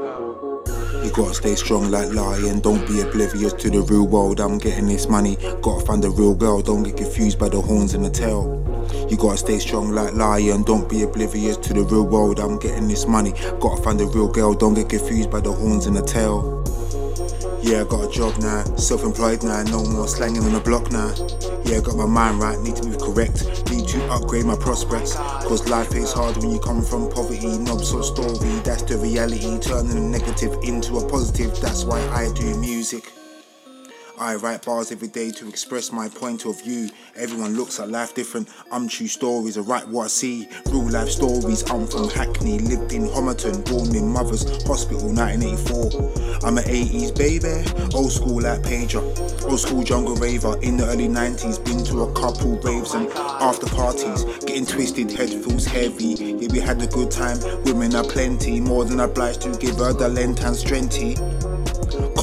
You gotta stay strong like lion, don't be oblivious to the real world. I'm getting this money, gotta find the real girl, don't get confused by the horns and the tail. You gotta stay strong like lion, don't be oblivious to the real world. I'm getting this money, gotta find the real girl, don't get confused by the horns and the tail. Yeah, I got a job now, self employed now, no more slanging on the block now. Yeah, I got my mind right, need to move correct, need to upgrade my prospects. Cause life is hard when you come from poverty, knobs or story, that's the reality. Turning a negative into a positive, that's why I do music. I write bars every day to express my point of view. Everyone looks at life different. I'm true stories, I write what I see. Real life stories. I'm from Hackney, lived in Homerton, born in Mother's Hospital, 1984. I'm an 80s baby, old school like Pager, old school jungle raver. In the early 90s, been to a couple raves and after parties. Getting twisted, head feels heavy. Yeah, we had a good time. Women are plenty, more than obliged to give her the length and strengthy.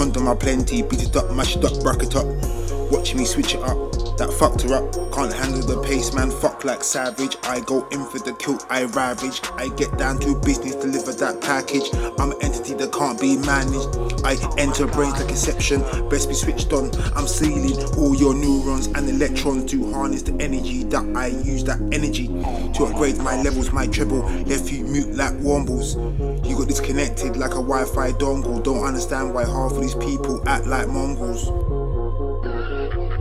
Condom are plenty, beat it up, mash it up, rock it up. Watch me switch it up, that fucked her up. Can't handle the pace, man, fuck like savage. I go in for the kill, I ravage. I get down to business, deliver that package. I'm an entity that can't be managed. I enter brains like inception, best be switched on. I'm sealing all your neurons and electrons to harness the energy that I use, that energy to upgrade my levels, my treble. Left you mute like wombles. You got disconnected like a Wi Fi dongle. Don't understand why half of these people act like mongrels. Mm-hmm.